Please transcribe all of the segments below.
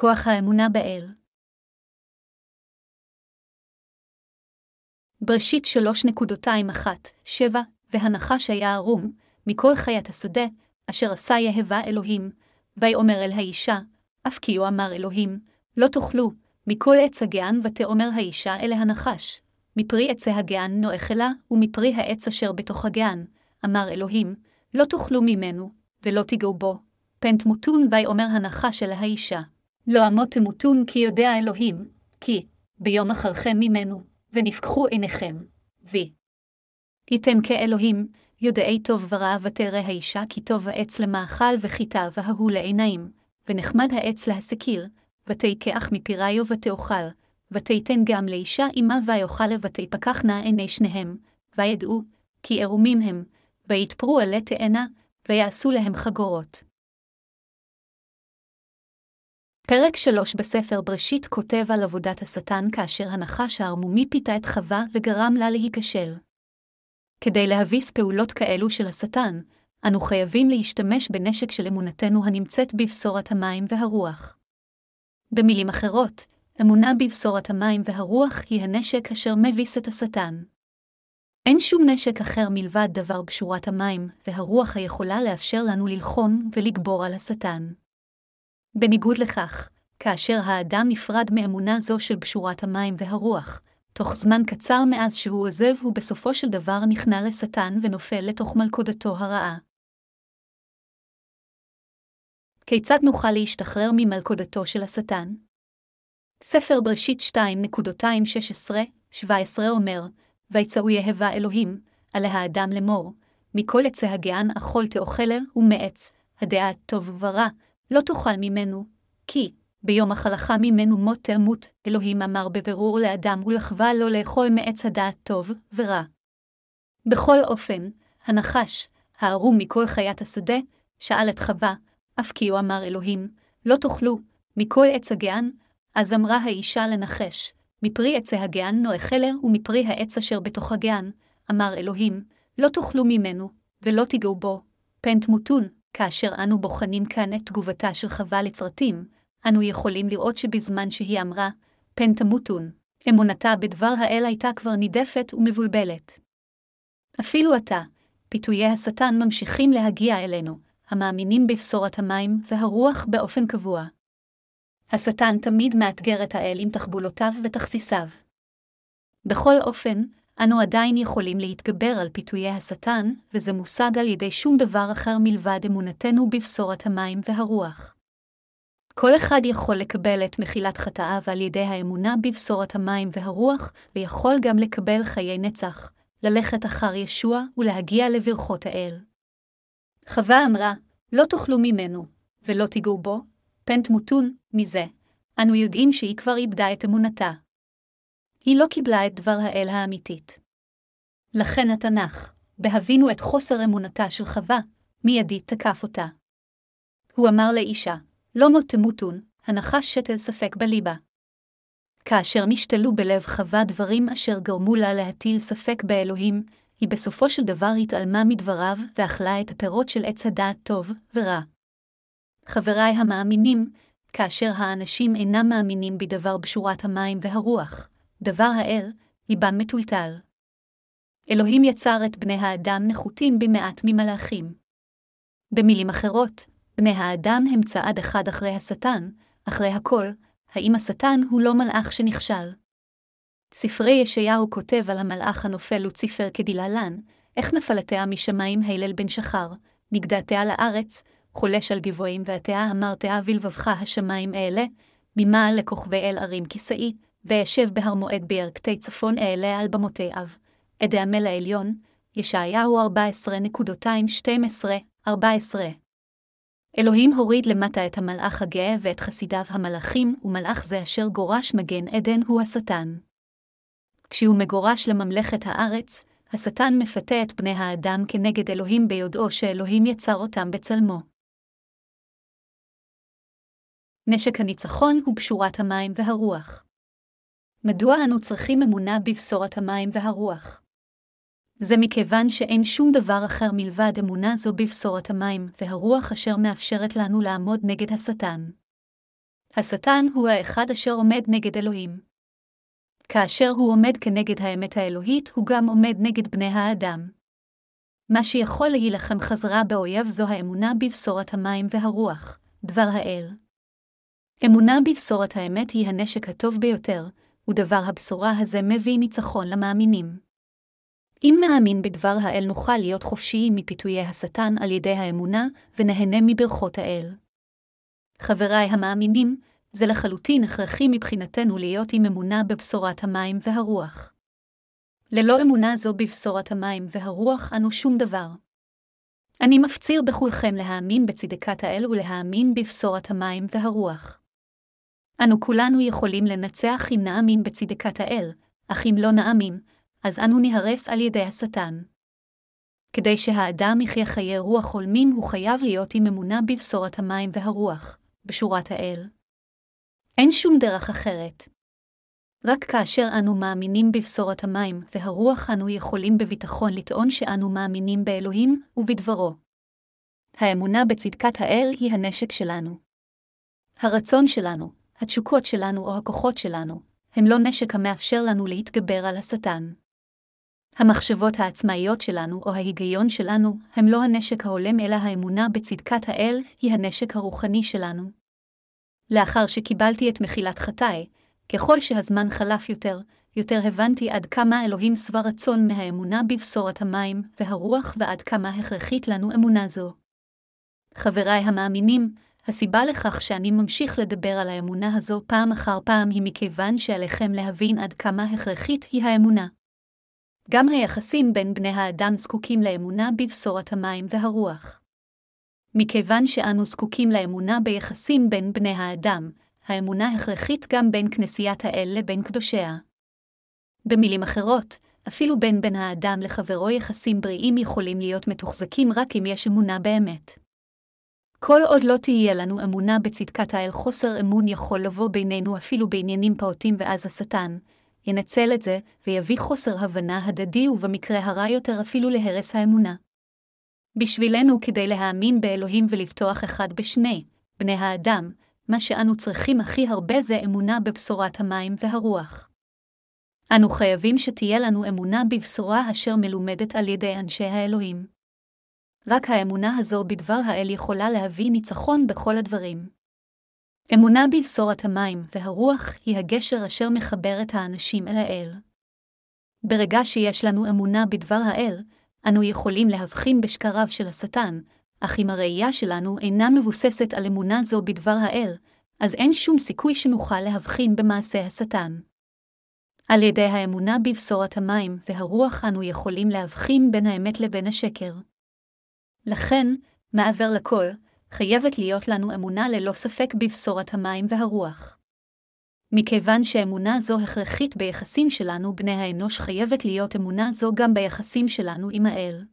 כוח האמונה באל. בראשית 3.21, והנחש היה ערום, מכל חיית השדה, אשר עשה יהבה אלוהים, ויאמר אל האישה, אף כי הוא אמר אלוהים, לא תאכלו, מכל עץ הגן ותאמר האישה אל הנחש, מפרי עצי הגן נואכלה, ומפרי העץ אשר בתוך הגן, אמר אלוהים, לא תאכלו ממנו, ולא תיגעו בו, פן תמותון ויאמר הנחש אל האישה, לא אמות תמותון כי יודע אלוהים, כי ביום אכלכם ממנו, ונפקחו עיניכם, וי. ייתם כאלוהים, יודעי טוב ורע ותרא האישה כי טוב העץ למאכל וחיטה וההוא לעיניים, ונחמד העץ להסקיר, ותיקח מפיריו ותאכל, ותיתן גם לאישה אמה ויאכל ותפקחנה עיני שניהם, וידעו, כי ערומים הם, ויתפרו עלי תאנה, ויעשו להם חגורות. פרק 3 בספר בראשית כותב על עבודת השטן כאשר הנחש הערמומי פיתה את חווה וגרם לה להיכשל. כדי להביס פעולות כאלו של השטן, אנו חייבים להשתמש בנשק של אמונתנו הנמצאת בבשורת המים והרוח. במילים אחרות, אמונה בבשורת המים והרוח היא הנשק אשר מביס את השטן. אין שום נשק אחר מלבד דבר בשורת המים והרוח היכולה לאפשר לנו ללחום ולגבור על השטן. בניגוד לכך, כאשר האדם נפרד מאמונה זו של בשורת המים והרוח, תוך זמן קצר מאז שהוא עוזב, הוא בסופו של דבר נכנע לשטן ונופל לתוך מלכודתו הרעה. כיצד נוכל להשתחרר ממלכודתו של השטן? ספר בראשית 2.216-17 אומר, ויצאו יהבה אלוהים, על האדם לאמור, מכל עצי הגען אכול תאכלה, ומעץ, הדעת טוב ורע, לא תאכל ממנו, כי ביום אכלך ממנו מות תמות, אלוהים אמר בבירור לאדם ולחווה לא לאכול מעץ הדעת טוב ורע. בכל אופן, הנחש, הערום מכל חיית השדה, שאל את חווה, אף כי הוא אמר אלוהים, לא תאכלו, מכל עץ הגען, אז אמרה האישה לנחש, מפרי עצי הגען נואכלה ומפרי העץ אשר בתוך הגען, אמר אלוהים, לא תאכלו ממנו, ולא תיגעו בו, פן תמותון, כאשר אנו בוחנים כאן את תגובתה של חווה לפרטים, אנו יכולים לראות שבזמן שהיא אמרה, פן תמותון, אמונתה בדבר האל הייתה כבר נידפת ומבולבלת. אפילו עתה, פיתויי השטן ממשיכים להגיע אלינו, המאמינים בבשורת המים והרוח באופן קבוע. השטן תמיד מאתגר את האל עם תחבולותיו ותכסיסיו. בכל אופן, אנו עדיין יכולים להתגבר על פיתויי השטן, וזה מושג על ידי שום דבר אחר מלבד אמונתנו בבשורת המים והרוח. כל אחד יכול לקבל את מחילת חטאיו על ידי האמונה בבשורת המים והרוח, ויכול גם לקבל חיי נצח, ללכת אחר ישוע ולהגיע לברכות האל. חווה אמרה, לא תאכלו ממנו, ולא תיגעו בו, פן תמותון מזה. אנו יודעים שהיא כבר איבדה את אמונתה. היא לא קיבלה את דבר האל האמיתית. לכן התנ"ך, בהבינו את חוסר אמונתה של חווה, מיידית תקף אותה. הוא אמר לאישה, לא מות תמותון, הנחש שתל ספק בליבה. כאשר נשתלו בלב חווה דברים אשר גרמו לה להטיל ספק באלוהים, היא בסופו של דבר התעלמה מדבריו ואכלה את הפירות של עץ הדעת טוב ורע. חבריי המאמינים, כאשר האנשים אינם מאמינים בדבר בשורת המים והרוח, דבר האל, ליבם מטולטל. אלוהים יצר את בני האדם נחותים במעט ממלאכים. במילים אחרות, בני האדם הם צעד אחד אחרי השטן, אחרי הכל, האם השטן הוא לא מלאך שנכשל? ספרי ישעיהו כותב על המלאך הנופל לוציפר כדלהלן, איך נפלתיה משמיים הלל בן שחר, נגדעתיה לארץ, חולש על גבוהים ועתיה אמרתיה בלבבך השמיים אעלה, ממעל לכוכבי אל ערים כסאי, וישב בהר מועד בירכתי צפון אעלה על במותי אב. עדי המל העליון, ישעיהו 14.212-14 אלוהים הוריד למטה את המלאך הגאה ואת חסידיו המלאכים, ומלאך זה אשר גורש מגן עדן הוא השטן. כשהוא מגורש לממלכת הארץ, השטן מפתה את בני האדם כנגד אלוהים ביודעו שאלוהים יצר אותם בצלמו. נשק הניצחון הוא בשורת המים והרוח. מדוע אנו צריכים אמונה בבשורת המים והרוח? זה מכיוון שאין שום דבר אחר מלבד אמונה זו בבשורת המים והרוח אשר מאפשרת לנו לעמוד נגד השטן. השטן הוא האחד אשר עומד נגד אלוהים. כאשר הוא עומד כנגד האמת האלוהית, הוא גם עומד נגד בני האדם. מה שיכול להילחם חזרה באויב זו האמונה בבשורת המים והרוח, דבר האל. אמונה בבשורת האמת היא הנשק הטוב ביותר, ודבר הבשורה הזה מביא ניצחון למאמינים. אם נאמין בדבר האל נוכל להיות חופשיים מפיתויי השטן על ידי האמונה, ונהנה מברכות האל. חבריי המאמינים, זה לחלוטין הכרחי מבחינתנו להיות עם אמונה בבשורת המים והרוח. ללא אמונה זו בבשורת המים והרוח אנו שום דבר. אני מפציר בכולכם להאמין בצדקת האל ולהאמין בבשורת המים והרוח. אנו כולנו יכולים לנצח אם נאמין בצדקת האל, אך אם לא נאמין, אז אנו ניהרס על ידי השטן. כדי שהאדם יחיה חיי רוח הולמים, הוא חייב להיות עם אמונה בבשורת המים והרוח, בשורת האל. אין שום דרך אחרת. רק כאשר אנו מאמינים בבשורת המים והרוח אנו יכולים בביטחון לטעון שאנו מאמינים באלוהים ובדברו. האמונה בצדקת האל היא הנשק שלנו. הרצון שלנו, התשוקות שלנו או הכוחות שלנו, הם לא נשק המאפשר לנו להתגבר על השטן. המחשבות העצמאיות שלנו או ההיגיון שלנו הם לא הנשק ההולם אלא האמונה בצדקת האל היא הנשק הרוחני שלנו. לאחר שקיבלתי את מחילת חטאי, ככל שהזמן חלף יותר, יותר הבנתי עד כמה אלוהים שבע רצון מהאמונה בבשורת המים והרוח ועד כמה הכרחית לנו אמונה זו. חבריי המאמינים, הסיבה לכך שאני ממשיך לדבר על האמונה הזו פעם אחר פעם היא מכיוון שעליכם להבין עד כמה הכרחית היא האמונה. גם היחסים בין בני האדם זקוקים לאמונה בבשורת המים והרוח. מכיוון שאנו זקוקים לאמונה ביחסים בין בני האדם, האמונה הכרחית גם בין כנסיית האל לבין קדושיה. במילים אחרות, אפילו בין בן האדם לחברו יחסים בריאים יכולים להיות מתוחזקים רק אם יש אמונה באמת. כל עוד לא תהיה לנו אמונה בצדקת האל, חוסר אמון יכול לבוא בינינו אפילו בעניינים פעוטים ואז השטן, ינצל את זה, ויביא חוסר הבנה הדדי ובמקרה הרע יותר אפילו להרס האמונה. בשבילנו כדי להאמין באלוהים ולבטוח אחד בשני, בני האדם, מה שאנו צריכים הכי הרבה זה אמונה בבשורת המים והרוח. אנו חייבים שתהיה לנו אמונה בבשורה אשר מלומדת על ידי אנשי האלוהים. רק האמונה הזו בדבר האל יכולה להביא ניצחון בכל הדברים. אמונה בבשורת המים והרוח היא הגשר אשר מחבר את האנשים אל האל. ברגע שיש לנו אמונה בדבר האל, אנו יכולים להבחין בשקריו של השטן, אך אם הראייה שלנו אינה מבוססת על אמונה זו בדבר האל, אז אין שום סיכוי שנוכל להבחין במעשה השטן. על ידי האמונה בבשורת המים והרוח אנו יכולים להבחין בין האמת לבין השקר. לכן, מעבר לכל, חייבת להיות לנו אמונה ללא ספק בבשורת המים והרוח. מכיוון שאמונה זו הכרחית ביחסים שלנו בני האנוש חייבת להיות אמונה זו גם ביחסים שלנו עם האל.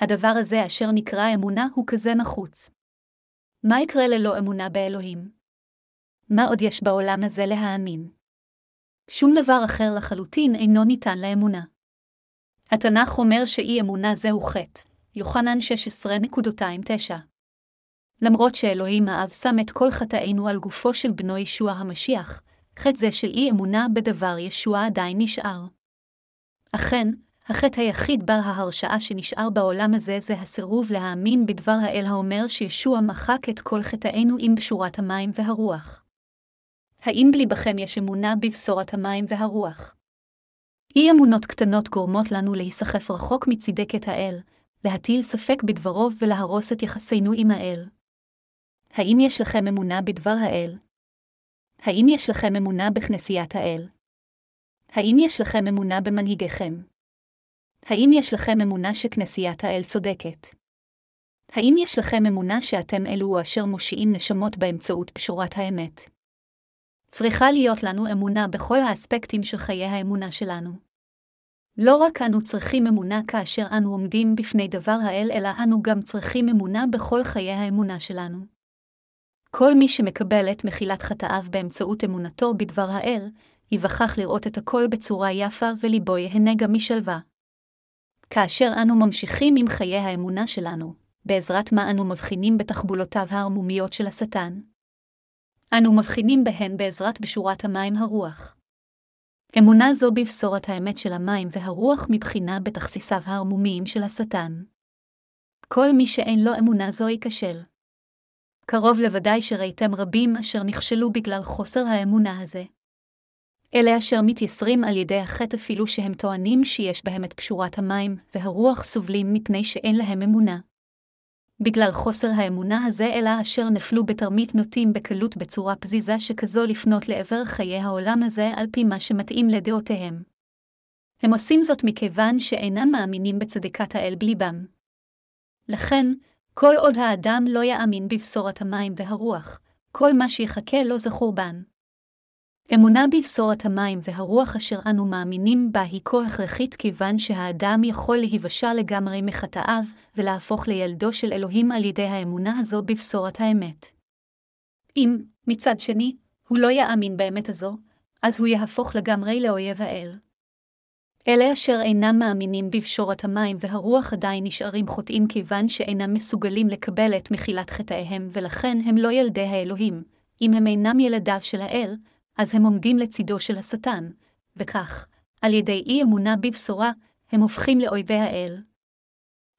הדבר הזה אשר נקרא אמונה הוא כזה נחוץ. מה יקרה ללא אמונה באלוהים? מה עוד יש בעולם הזה להאמין? שום דבר אחר לחלוטין אינו ניתן לאמונה. התנ"ך אומר שאי אמונה זהו חטא, יוחנן 16.29. למרות שאלוהים האב שם את כל חטאינו על גופו של בנו ישוע המשיח, חטא זה של אי אמונה בדבר ישוע עדיין נשאר. אכן, החטא היחיד בר ההרשעה שנשאר בעולם הזה זה הסירוב להאמין בדבר האל האומר שישוע מחק את כל חטאינו עם בשורת המים והרוח. האם בליבכם יש אמונה בבשורת המים והרוח? אי אמונות קטנות גורמות לנו להיסחף רחוק מצדקת האל, להטיל ספק בדברו ולהרוס את יחסינו עם האל. האם יש לכם אמונה בדבר האל? האם יש לכם אמונה בכנסיית האל? האם יש לכם אמונה במנהיגיכם? האם יש לכם אמונה שכנסיית האל צודקת? האם יש לכם אמונה שאתם אלו אשר מושיעים נשמות באמצעות פשורת האמת? צריכה להיות לנו אמונה בכל האספקטים של חיי האמונה שלנו. לא רק אנו צריכים אמונה כאשר אנו עומדים בפני דבר האל, אלא אנו גם צריכים אמונה בכל חיי האמונה שלנו. כל מי שמקבל את מחילת חטאיו באמצעות אמונתו בדבר האל, ייווכח לראות את הכל בצורה יפה וליבו יהנה גם משלווה. כאשר אנו ממשיכים עם חיי האמונה שלנו, בעזרת מה אנו מבחינים בתחבולותיו הערמומיות של השטן. אנו מבחינים בהן בעזרת בשורת המים הרוח. אמונה זו בבשורת האמת של המים והרוח מבחינה בתכסיסיו הערמומיים של השטן. כל מי שאין לו אמונה זו ייכשל. קרוב לוודאי שראיתם רבים אשר נכשלו בגלל חוסר האמונה הזה. אלה אשר מתייסרים על ידי החטא אפילו שהם טוענים שיש בהם את פשורת המים, והרוח סובלים מפני שאין להם אמונה. בגלל חוסר האמונה הזה, אלא אשר נפלו בתרמית נוטים בקלות בצורה פזיזה שכזו לפנות לעבר חיי העולם הזה על פי מה שמתאים לדעותיהם. הם עושים זאת מכיוון שאינם מאמינים בצדקת האל בליבם. לכן, כל עוד האדם לא יאמין בבשורת המים והרוח, כל מה שיחכה לו זה חורבן. אמונה בבשורת המים והרוח אשר אנו מאמינים בה היא כה הכרחית כיוון שהאדם יכול להיוושע לגמרי מחטאיו ולהפוך לילדו של אלוהים על ידי האמונה הזו בבשורת האמת. אם, מצד שני, הוא לא יאמין באמת הזו, אז הוא יהפוך לגמרי לאויב האל. אלה אשר אינם מאמינים בבשורת המים והרוח עדיין נשארים חוטאים כיוון שאינם מסוגלים לקבל את מחילת חטאיהם ולכן הם לא ילדי האלוהים. אם הם אינם ילדיו של האל, אז הם עומדים לצידו של השטן, וכך, על ידי אי אמונה בבשורה, הם הופכים לאויבי האל.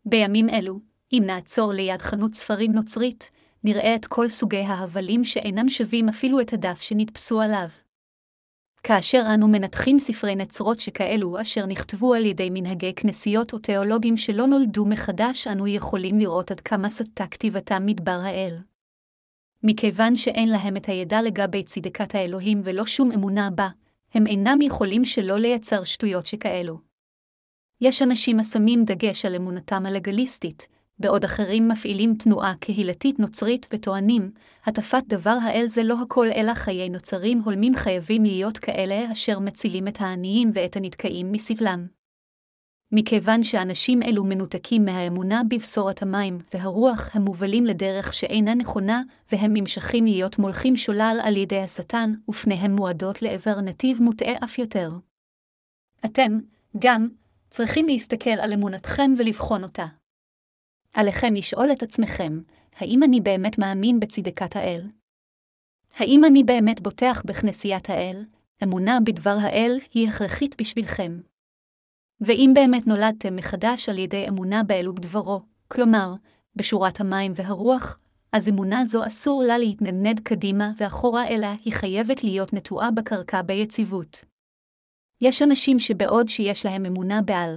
בימים אלו, אם נעצור ליד חנות ספרים נוצרית, נראה את כל סוגי ההבלים שאינם שווים אפילו את הדף שנתפסו עליו. כאשר אנו מנתחים ספרי נצרות שכאלו אשר נכתבו על ידי מנהגי כנסיות או תיאולוגים שלא נולדו מחדש, אנו יכולים לראות עד כמה סטה כתיבתם מדבר האל. מכיוון שאין להם את הידע לגבי צדקת האלוהים ולא שום אמונה בה, הם אינם יכולים שלא לייצר שטויות שכאלו. יש אנשים השמים דגש על אמונתם הלגליסטית, בעוד אחרים מפעילים תנועה קהילתית נוצרית וטוענים, הטפת דבר האל זה לא הכל אלא חיי נוצרים הולמים חייבים להיות כאלה אשר מצילים את העניים ואת הנתקעים מסבלם. מכיוון שאנשים אלו מנותקים מהאמונה בבשורת המים והרוח המובלים לדרך שאינה נכונה, והם נמשכים להיות מולכים שולל על ידי השטן, ופניהם מועדות לעבר נתיב מוטעה אף יותר. אתם, גם, צריכים להסתכל על אמונתכם ולבחון אותה. עליכם לשאול את עצמכם, האם אני באמת מאמין בצדקת האל? האם אני באמת בוטח בכנסיית האל? אמונה בדבר האל היא הכרחית בשבילכם. ואם באמת נולדתם מחדש על ידי אמונה באל ובדברו, כלומר, בשורת המים והרוח, אז אמונה זו אסור לה להתנדנד קדימה ואחורה, אלא היא חייבת להיות נטועה בקרקע ביציבות. יש אנשים שבעוד שיש להם אמונה בעל,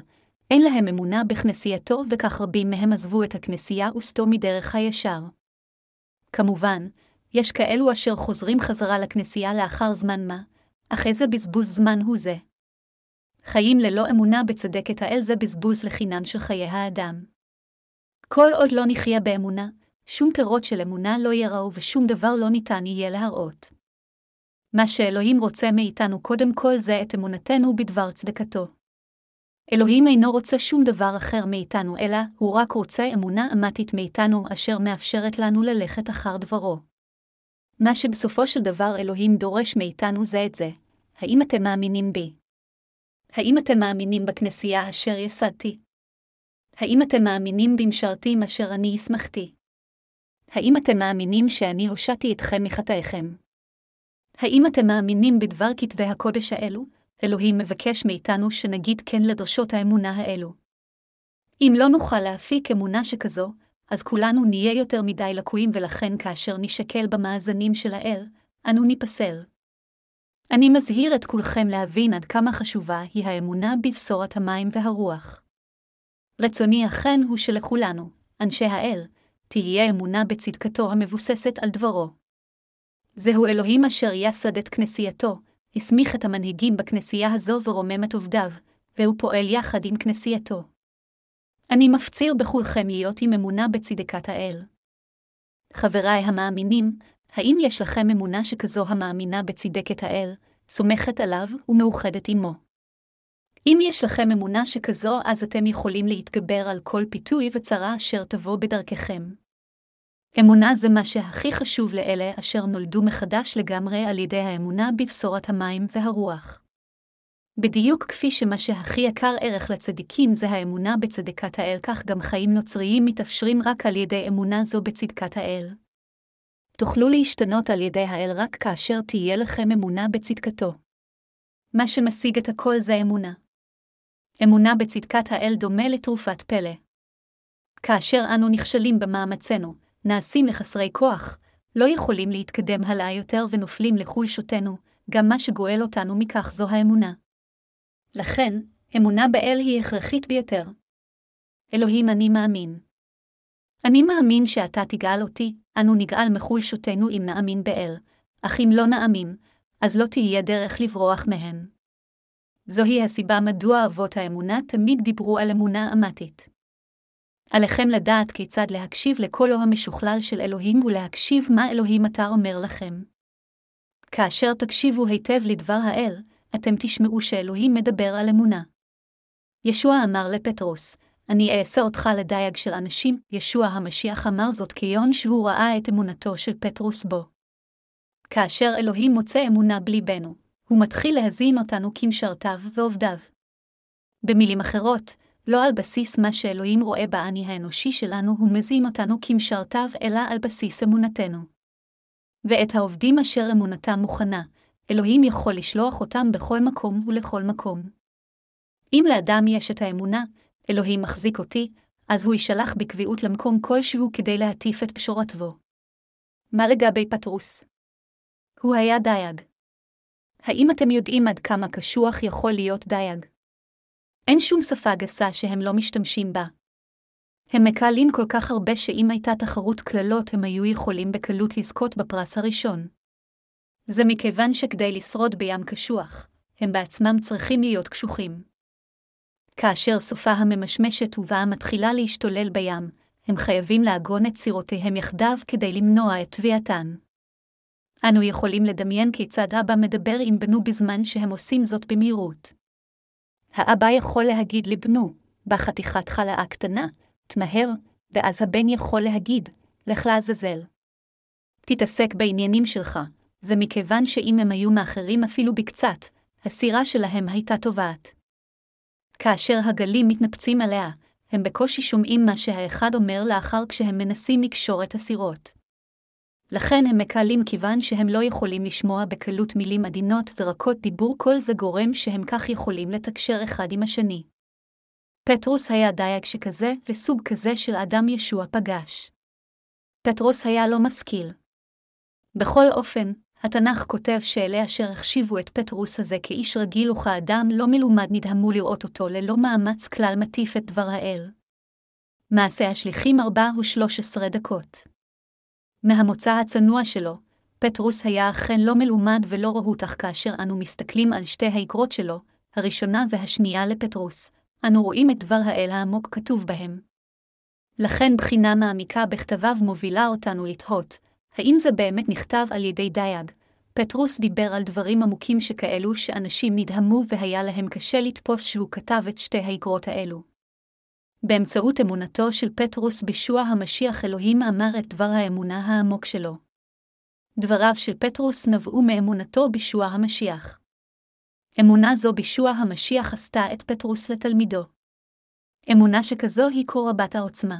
אין להם אמונה בכנסייתו, וכך רבים מהם עזבו את הכנסייה וסטו מדרך הישר. כמובן, יש כאלו אשר חוזרים חזרה לכנסייה לאחר זמן מה, אך איזה בזבוז זמן הוא זה. חיים ללא אמונה בצדקת האל זה בזבוז לחינם של חיי האדם. כל עוד לא נחיה באמונה, שום פירות של אמונה לא יראו ושום דבר לא ניתן יהיה להראות. מה שאלוהים רוצה מאיתנו קודם כל זה את אמונתנו בדבר צדקתו. אלוהים אינו רוצה שום דבר אחר מאיתנו, אלא הוא רק רוצה אמונה אמתית מאיתנו אשר מאפשרת לנו ללכת אחר דברו. מה שבסופו של דבר אלוהים דורש מאיתנו זה את זה. האם אתם מאמינים בי? האם אתם מאמינים בכנסייה אשר יסדתי? האם אתם מאמינים במשרתים אשר אני הסמכתי? האם אתם מאמינים שאני הושעתי אתכם מחטאיכם? האם אתם מאמינים בדבר כתבי הקודש האלו? אלוהים מבקש מאיתנו שנגיד כן לדרשות האמונה האלו. אם לא נוכל להפיק אמונה שכזו, אז כולנו נהיה יותר מדי לקויים ולכן כאשר נשקל במאזנים של האל, אנו ניפסל. אני מזהיר את כולכם להבין עד כמה חשובה היא האמונה בבשורת המים והרוח. רצוני אכן הוא שלכולנו, אנשי האל, תהיה אמונה בצדקתו המבוססת על דברו. זהו אלוהים אשר יסד את כנסייתו, הסמיך את המנהיגים בכנסייה הזו ורומם את עובדיו, והוא פועל יחד עם כנסייתו. אני מפציר בכולכם להיות עם אמונה בצדקת האל. חבריי המאמינים, האם יש לכם אמונה שכזו המאמינה בצדקת האל, סומכת עליו ומאוחדת עמו? אם יש לכם אמונה שכזו, אז אתם יכולים להתגבר על כל פיתוי וצרה אשר תבוא בדרככם. אמונה זה מה שהכי חשוב לאלה אשר נולדו מחדש לגמרי על ידי האמונה בבשורת המים והרוח. בדיוק כפי שמה שהכי יקר ערך לצדיקים זה האמונה בצדקת האל, כך גם חיים נוצריים מתאפשרים רק על ידי אמונה זו בצדקת האל. תוכלו להשתנות על ידי האל רק כאשר תהיה לכם אמונה בצדקתו. מה שמשיג את הכל זה אמונה. אמונה בצדקת האל דומה לתרופת פלא. כאשר אנו נכשלים במאמצינו, נעשים לחסרי כוח, לא יכולים להתקדם הלאה יותר ונופלים לחולשותנו, גם מה שגואל אותנו מכך זו האמונה. לכן, אמונה באל היא הכרחית ביותר. אלוהים אני מאמין. אני מאמין שאתה תגאל אותי, אנו נגאל מחולשותנו אם נאמין באל, אך אם לא נאמין, אז לא תהיה דרך לברוח מהן. זוהי הסיבה מדוע אבות האמונה תמיד דיברו על אמונה אמתית. עליכם לדעת כיצד להקשיב לקולו המשוכלל של אלוהים ולהקשיב מה אלוהים אתה אומר לכם. כאשר תקשיבו היטב לדבר האל, אתם תשמעו שאלוהים מדבר על אמונה. ישוע אמר לפטרוס, אני אעשה אותך לדייג של אנשים, ישוע המשיח אמר זאת כיון שהוא ראה את אמונתו של פטרוס בו. כאשר אלוהים מוצא אמונה בליבנו, הוא מתחיל להזין אותנו כמשרתיו ועובדיו. במילים אחרות, לא על בסיס מה שאלוהים רואה באני האנושי שלנו, הוא מזין אותנו כמשרתיו, אלא על בסיס אמונתנו. ואת העובדים אשר אמונתם מוכנה, אלוהים יכול לשלוח אותם בכל מקום ולכל מקום. אם לאדם יש את האמונה, אלוהים מחזיק אותי, אז הוא יישלח בקביעות למקום כלשהו כדי להטיף את פשורתו. מה לגבי פטרוס? הוא היה דייג. האם אתם יודעים עד כמה קשוח יכול להיות דייג? אין שום שפה גסה שהם לא משתמשים בה. הם מקהלים כל כך הרבה שאם הייתה תחרות קללות הם היו יכולים בקלות לזכות בפרס הראשון. זה מכיוון שכדי לשרוד בים קשוח, הם בעצמם צריכים להיות קשוחים. כאשר סופה הממשמשת ובאה מתחילה להשתולל בים, הם חייבים לעגון את סירותיהם יחדיו כדי למנוע את תביעתן. אנו יכולים לדמיין כיצד אבא מדבר עם בנו בזמן שהם עושים זאת במהירות. האבא יכול להגיד לבנו, בחתיכת חלאה קטנה, תמהר, ואז הבן יכול להגיד, לך לעזאזל. תתעסק בעניינים שלך, זה מכיוון שאם הם היו מאחרים אפילו בקצת, הסירה שלהם הייתה טובעת. כאשר הגלים מתנפצים עליה, הם בקושי שומעים מה שהאחד אומר לאחר כשהם מנסים לקשור את הסירות. לכן הם מקהלים כיוון שהם לא יכולים לשמוע בקלות מילים עדינות ורקות דיבור כל זה גורם שהם כך יכולים לתקשר אחד עם השני. פטרוס היה דייג שכזה, וסוג כזה של אדם ישוע פגש. פטרוס היה לא משכיל. בכל אופן, התנ"ך כותב שאלה אשר החשיבו את פטרוס הזה כאיש רגיל וכאדם לא מלומד נדהמו לראות אותו ללא מאמץ כלל מטיף את דבר האל. מעשה השליחים ארבע ושלוש עשרה דקות. מהמוצא הצנוע שלו, פטרוס היה אכן לא מלומד ולא רהוט אך כאשר אנו מסתכלים על שתי האגרות שלו, הראשונה והשנייה לפטרוס, אנו רואים את דבר האל העמוק כתוב בהם. לכן בחינה מעמיקה בכתביו מובילה אותנו לתהות, האם זה באמת נכתב על ידי דייג? פטרוס דיבר על דברים עמוקים שכאלו שאנשים נדהמו והיה להם קשה לתפוס שהוא כתב את שתי האגרות האלו. באמצעות אמונתו של פטרוס בישוע המשיח אלוהים אמר את דבר האמונה העמוק שלו. דבריו של פטרוס נבעו מאמונתו בישוע המשיח. אמונה זו בישוע המשיח עשתה את פטרוס לתלמידו. אמונה שכזו היא כה רבת העוצמה.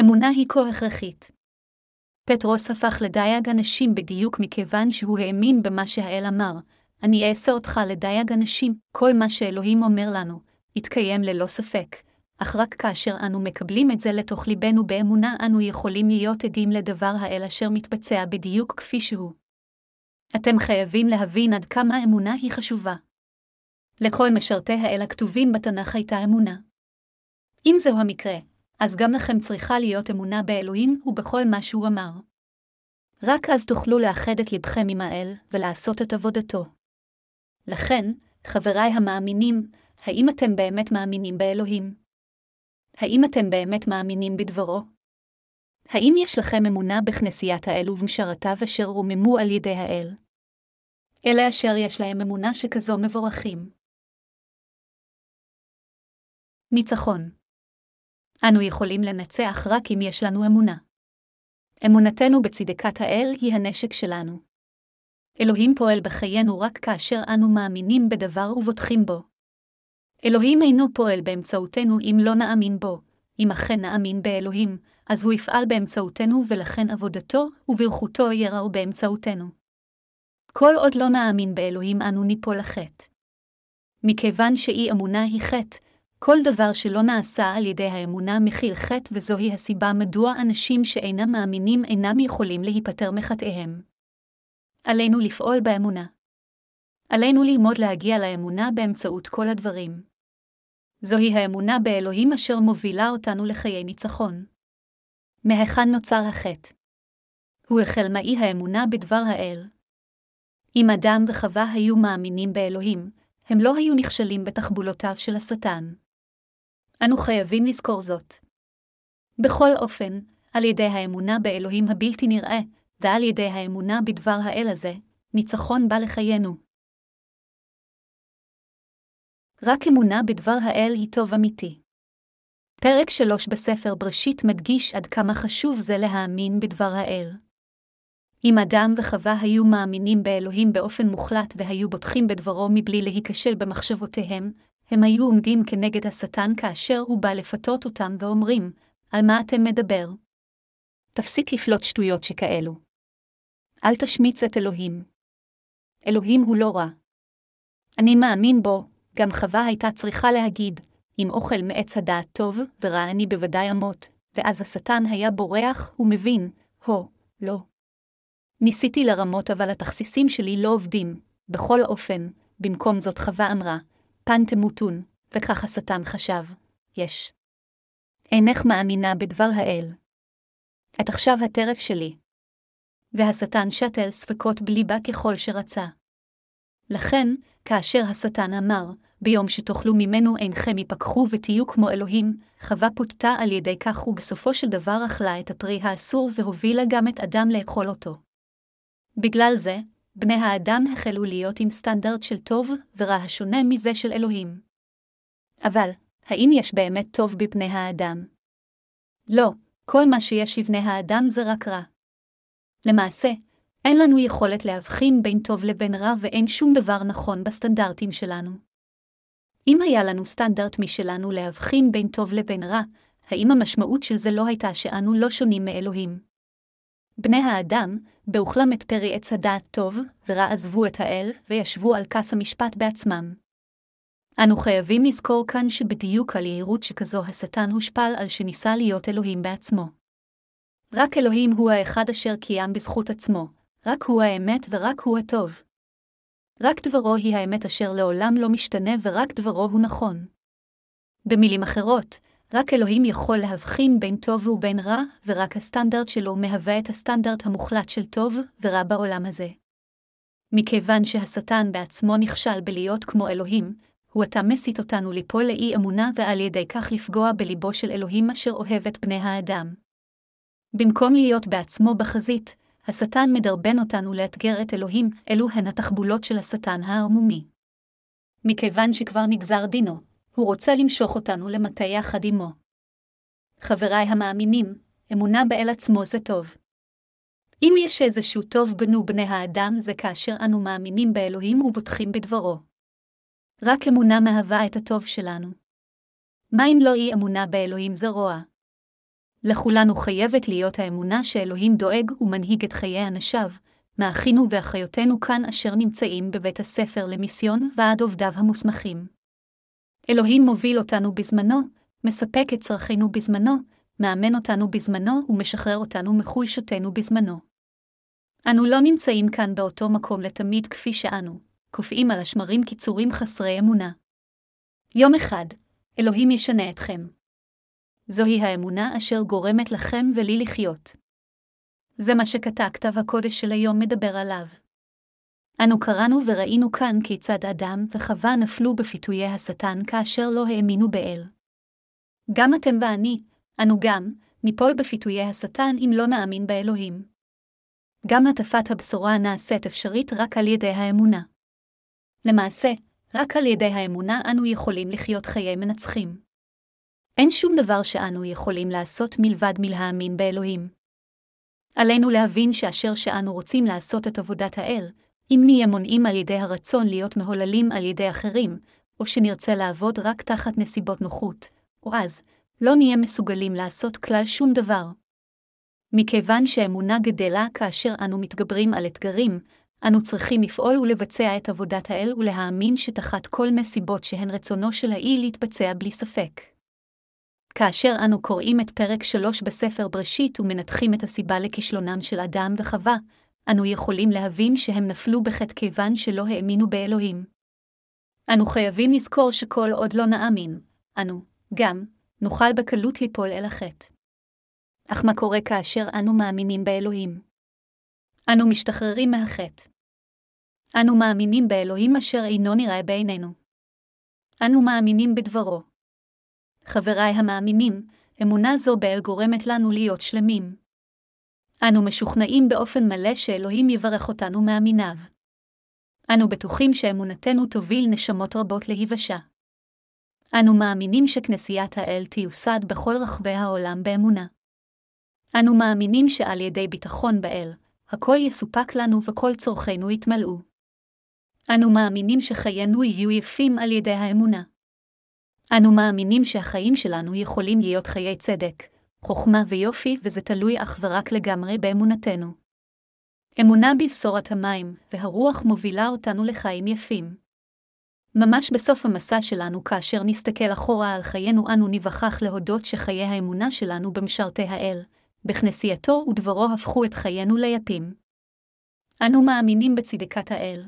אמונה היא כה הכרחית. פטרוס הפך לדייג אנשים בדיוק מכיוון שהוא האמין במה שהאל אמר, אני אעשה אותך לדייג אנשים, כל מה שאלוהים אומר לנו, יתקיים ללא ספק, אך רק כאשר אנו מקבלים את זה לתוך ליבנו באמונה, אנו יכולים להיות עדים לדבר האל אשר מתבצע בדיוק כפי שהוא. אתם חייבים להבין עד כמה אמונה היא חשובה. לכל משרתי האל הכתובים בתנ"ך הייתה אמונה. אם זהו המקרה, אז גם לכם צריכה להיות אמונה באלוהים ובכל מה שהוא אמר. רק אז תוכלו לאחד את לבכם עם האל ולעשות את עבודתו. לכן, חבריי המאמינים, האם אתם באמת מאמינים באלוהים? האם אתם באמת מאמינים בדברו? האם יש לכם אמונה בכנסיית האל ובמשרתיו אשר רוממו על ידי האל? אלה אשר יש להם אמונה שכזו מבורכים. ניצחון אנו יכולים לנצח רק אם יש לנו אמונה. אמונתנו בצדקת האל היא הנשק שלנו. אלוהים פועל בחיינו רק כאשר אנו מאמינים בדבר ובוטחים בו. אלוהים אינו פועל באמצעותנו אם לא נאמין בו, אם אכן נאמין באלוהים, אז הוא יפעל באמצעותנו ולכן עבודתו וברכותו יראו באמצעותנו. כל עוד לא נאמין באלוהים אנו ניפול לחטא. מכיוון שאי אמונה היא חטא, כל דבר שלא נעשה על ידי האמונה מכיל חטא וזוהי הסיבה מדוע אנשים שאינם מאמינים אינם יכולים להיפטר מחטאיהם. עלינו לפעול באמונה. עלינו ללמוד להגיע לאמונה באמצעות כל הדברים. זוהי האמונה באלוהים אשר מובילה אותנו לחיי ניצחון. מהיכן נוצר החטא? הוא החל מאי האמונה בדבר האל. אם אדם וחווה היו מאמינים באלוהים, הם לא היו נכשלים בתחבולותיו של השטן. אנו חייבים לזכור זאת. בכל אופן, על ידי האמונה באלוהים הבלתי נראה, ועל ידי האמונה בדבר האל הזה, ניצחון בא לחיינו. רק אמונה בדבר האל היא טוב אמיתי. פרק 3 בספר בראשית מדגיש עד כמה חשוב זה להאמין בדבר האל. אם אדם וחווה היו מאמינים באלוהים באופן מוחלט והיו בוטחים בדברו מבלי להיכשל במחשבותיהם, הם היו עומדים כנגד השטן כאשר הוא בא לפתות אותם ואומרים, על מה אתם מדבר? תפסיק לפלוט שטויות שכאלו. אל תשמיץ את אלוהים. אלוהים הוא לא רע. אני מאמין בו, גם חווה הייתה צריכה להגיד, אם אוכל מעץ הדעת טוב ורע אני בוודאי אמות, ואז השטן היה בורח ומבין, הו, לא. ניסיתי לרמות אבל התכסיסים שלי לא עובדים, בכל אופן, במקום זאת חווה אמרה, פן תמותון, וכך השטן חשב, יש. אינך מאמינה בדבר האל. את עכשיו הטרף שלי. והשטן שתל ספקות בליבה ככל שרצה. לכן, כאשר השטן אמר, ביום שתאכלו ממנו אינכם יפקחו ותהיו כמו אלוהים, חווה פוטתה על ידי כך ובסופו של דבר אכלה את הפרי האסור והובילה גם את אדם לאכול אותו. בגלל זה, בני האדם החלו להיות עם סטנדרט של טוב ורע השונה מזה של אלוהים. אבל, האם יש באמת טוב בבני האדם? לא, כל מה שיש לבני האדם זה רק רע. למעשה, אין לנו יכולת להבחין בין טוב לבין רע ואין שום דבר נכון בסטנדרטים שלנו. אם היה לנו סטנדרט משלנו להבחין בין טוב לבין רע, האם המשמעות של זה לא הייתה שאנו לא שונים מאלוהים? בני האדם, באוכלם את פרי עץ הדעת טוב, ורע עזבו את האל, וישבו על כס המשפט בעצמם. אנו חייבים לזכור כאן שבדיוק על יהירות שכזו השטן הושפל על שניסה להיות אלוהים בעצמו. רק אלוהים הוא האחד אשר קיים בזכות עצמו, רק הוא האמת ורק הוא הטוב. רק דברו היא האמת אשר לעולם לא משתנה ורק דברו הוא נכון. במילים אחרות, רק אלוהים יכול להבחין בין טוב ובין רע, ורק הסטנדרט שלו מהווה את הסטנדרט המוחלט של טוב ורע בעולם הזה. מכיוון שהשטן בעצמו נכשל בלהיות כמו אלוהים, הוא עתה מסית אותנו ליפול לאי אמונה ועל ידי כך לפגוע בליבו של אלוהים אשר אוהב את בני האדם. במקום להיות בעצמו בחזית, השטן מדרבן אותנו לאתגר את אלוהים, אלו הן התחבולות של השטן הערמומי. מכיוון שכבר נגזר דינו, הוא רוצה למשוך אותנו למטה יחד עמו. חבריי המאמינים, אמונה באל עצמו זה טוב. אם יש איזשהו טוב בנו בני האדם זה כאשר אנו מאמינים באלוהים ובוטחים בדברו. רק אמונה מהווה את הטוב שלנו. מה אם לא אי אמונה באלוהים זה רוע? לכולנו חייבת להיות האמונה שאלוהים דואג ומנהיג את חיי אנשיו, מאחינו ואחיותינו כאן אשר נמצאים בבית הספר למיסיון ועד עובדיו המוסמכים. אלוהים מוביל אותנו בזמנו, מספק את צרכינו בזמנו, מאמן אותנו בזמנו ומשחרר אותנו מחולשותנו בזמנו. אנו לא נמצאים כאן באותו מקום לתמיד כפי שאנו, קופאים על השמרים קיצורים חסרי אמונה. יום אחד, אלוהים ישנה אתכם. זוהי האמונה אשר גורמת לכם ולי לחיות. זה מה שכתב כתב הקודש של היום מדבר עליו. אנו קראנו וראינו כאן כיצד אדם וחווה נפלו בפיתויי השטן כאשר לא האמינו באל. גם אתם ואני, אנו גם, ניפול בפיתויי השטן אם לא נאמין באלוהים. גם הטפת הבשורה נעשית אפשרית רק על ידי האמונה. למעשה, רק על ידי האמונה אנו יכולים לחיות חיי מנצחים. אין שום דבר שאנו יכולים לעשות מלבד מלהאמין באלוהים. עלינו להבין שאשר שאנו רוצים לעשות את עבודת האל, אם נהיה מונעים על ידי הרצון להיות מהוללים על ידי אחרים, או שנרצה לעבוד רק תחת נסיבות נוחות, או אז, לא נהיה מסוגלים לעשות כלל שום דבר. מכיוון שאמונה גדלה כאשר אנו מתגברים על אתגרים, אנו צריכים לפעול ולבצע את עבודת האל ולהאמין שתחת כל מסיבות שהן רצונו של האי להתבצע בלי ספק. כאשר אנו קוראים את פרק 3 בספר בראשית ומנתחים את הסיבה לכישלונם של אדם וחווה, אנו יכולים להבין שהם נפלו בחטא כיוון שלא האמינו באלוהים. אנו חייבים לזכור שכל עוד לא נאמין, אנו, גם, נוכל בקלות ליפול אל החטא. אך מה קורה כאשר אנו מאמינים באלוהים? אנו משתחררים מהחטא. אנו מאמינים באלוהים אשר אינו נראה בעינינו. אנו מאמינים בדברו. חבריי המאמינים, אמונה זו באל גורמת לנו להיות שלמים. אנו משוכנעים באופן מלא שאלוהים יברך אותנו מאמיניו. אנו בטוחים שאמונתנו תוביל נשמות רבות להיוושע. אנו מאמינים שכנסיית האל תיוסד בכל רחבי העולם באמונה. אנו מאמינים שעל ידי ביטחון באל, הכל יסופק לנו וכל צורכינו יתמלאו. אנו מאמינים שחיינו יהיו יפים על ידי האמונה. אנו מאמינים שהחיים שלנו יכולים להיות חיי צדק, חוכמה ויופי, וזה תלוי אך ורק לגמרי באמונתנו. אמונה בבשורת המים, והרוח מובילה אותנו לחיים יפים. ממש בסוף המסע שלנו, כאשר נסתכל אחורה על חיינו, אנו ניווכח להודות שחיי האמונה שלנו במשרתי האל, בכנסייתו ודברו הפכו את חיינו ליפים. אנו מאמינים בצדקת האל,